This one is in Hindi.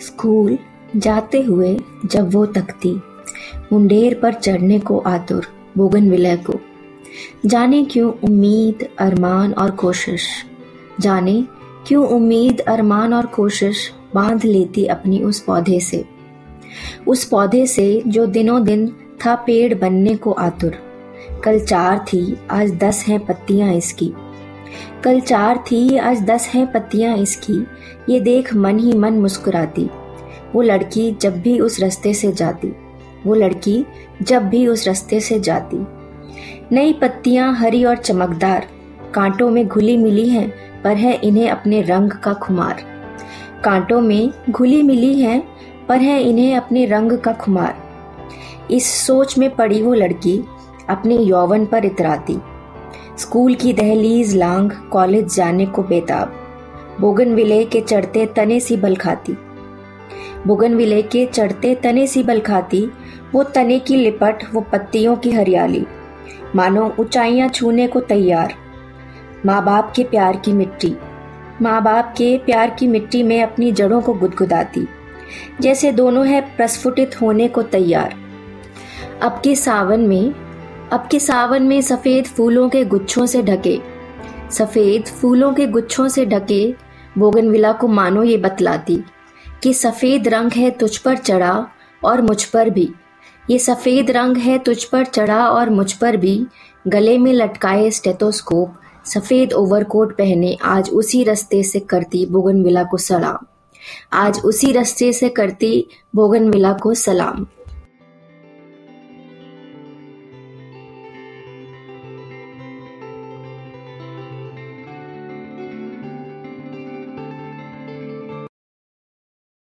स्कूल जाते हुए जब वो तकती, मुंडेर पर चढ़ने को आतुर, बोगन विलय को। जाने क्यों उम्मीद, अरमान और कोशिश? जाने क्यों उम्मीद, अरमान और कोशिश बाँध लेती अपनी उस पौधे से? उस पौधे से जो दिनों दिन था पेड़ बनने को आतुर। कल चार थी, आज दस हैं पत्तियाँ इसकी। कल चार थी आज दस हैं पत्तियाँ इसकी। ये देख मन ही मन मुस्कुराती। वो लड़की जब भी उस रास्ते से जाती। वो लड़की जब भी उस रास्ते से जाती। नई पत्तियाँ हरी और चमकदार, कांटों में घुली मिली हैं, पर है इन्हें अपने रंग का खुमार। कांटों में घुली मिली हैं, पर है इन्हें अपने रंग का खुमार। इस सोच में पड़ी वो लड़की, अपने यौवन पर इतराती। स्कूल की दहलीज लांग कॉलेज जाने को बेताब। बोगन विले के चढ़ते तने सी बल खाती। बोगन विले के चढ़ते तने सी बल खाती, वो तने की लिपट, वो पत्तियों की हरियाली। मानो ऊंचाइयाँ छूने को तैयार। माँ बाप के प्यार की मिट्टी। माँ बाप के प्यार की मिट्टी में अपनी जड़ों को गुदगुदाती। जैसे दोनों है प्रस्फुटित होने को तैयार। अब के सावन में अब के सावन में सफ़ेद फूलों के गुच्छों से ढके। सफ़ेद फूलों के गुच्छों से ढके, बोगनविला को मानो ये बतलाती कि सफ़ेद रंग है तुझ पर चढ़ा और मुझ पर भी। ये सफ़ेद रंग है तुझ पर चढ़ा और मुझ पर भी। गले में लटकाए स्टेथोस्कोप, सफ़ेद ओवरकोट पहने आज उसी रास्ते से करती बोगनविला को सलाम। आज उसी रास्ते से करती बोगनविला को सलाम।